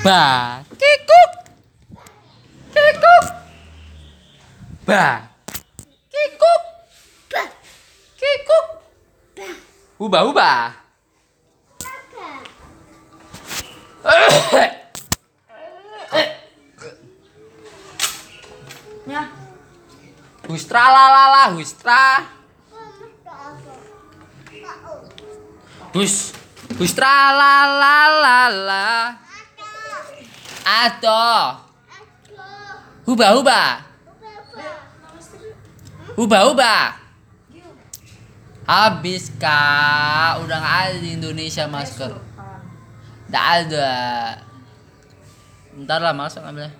Ba. Kikuk. Kikuk. Ba. Kikuk. Kikuk. Ubah ubah. Ya. Hustra la la la hustra. Hus. Hustra la la la la. Ado. Ubah ubah. Ubah ubah. Habis kak, udah nggak ada di Indonesia masker. Nggak ada. Ntar lah masuk ambilnya.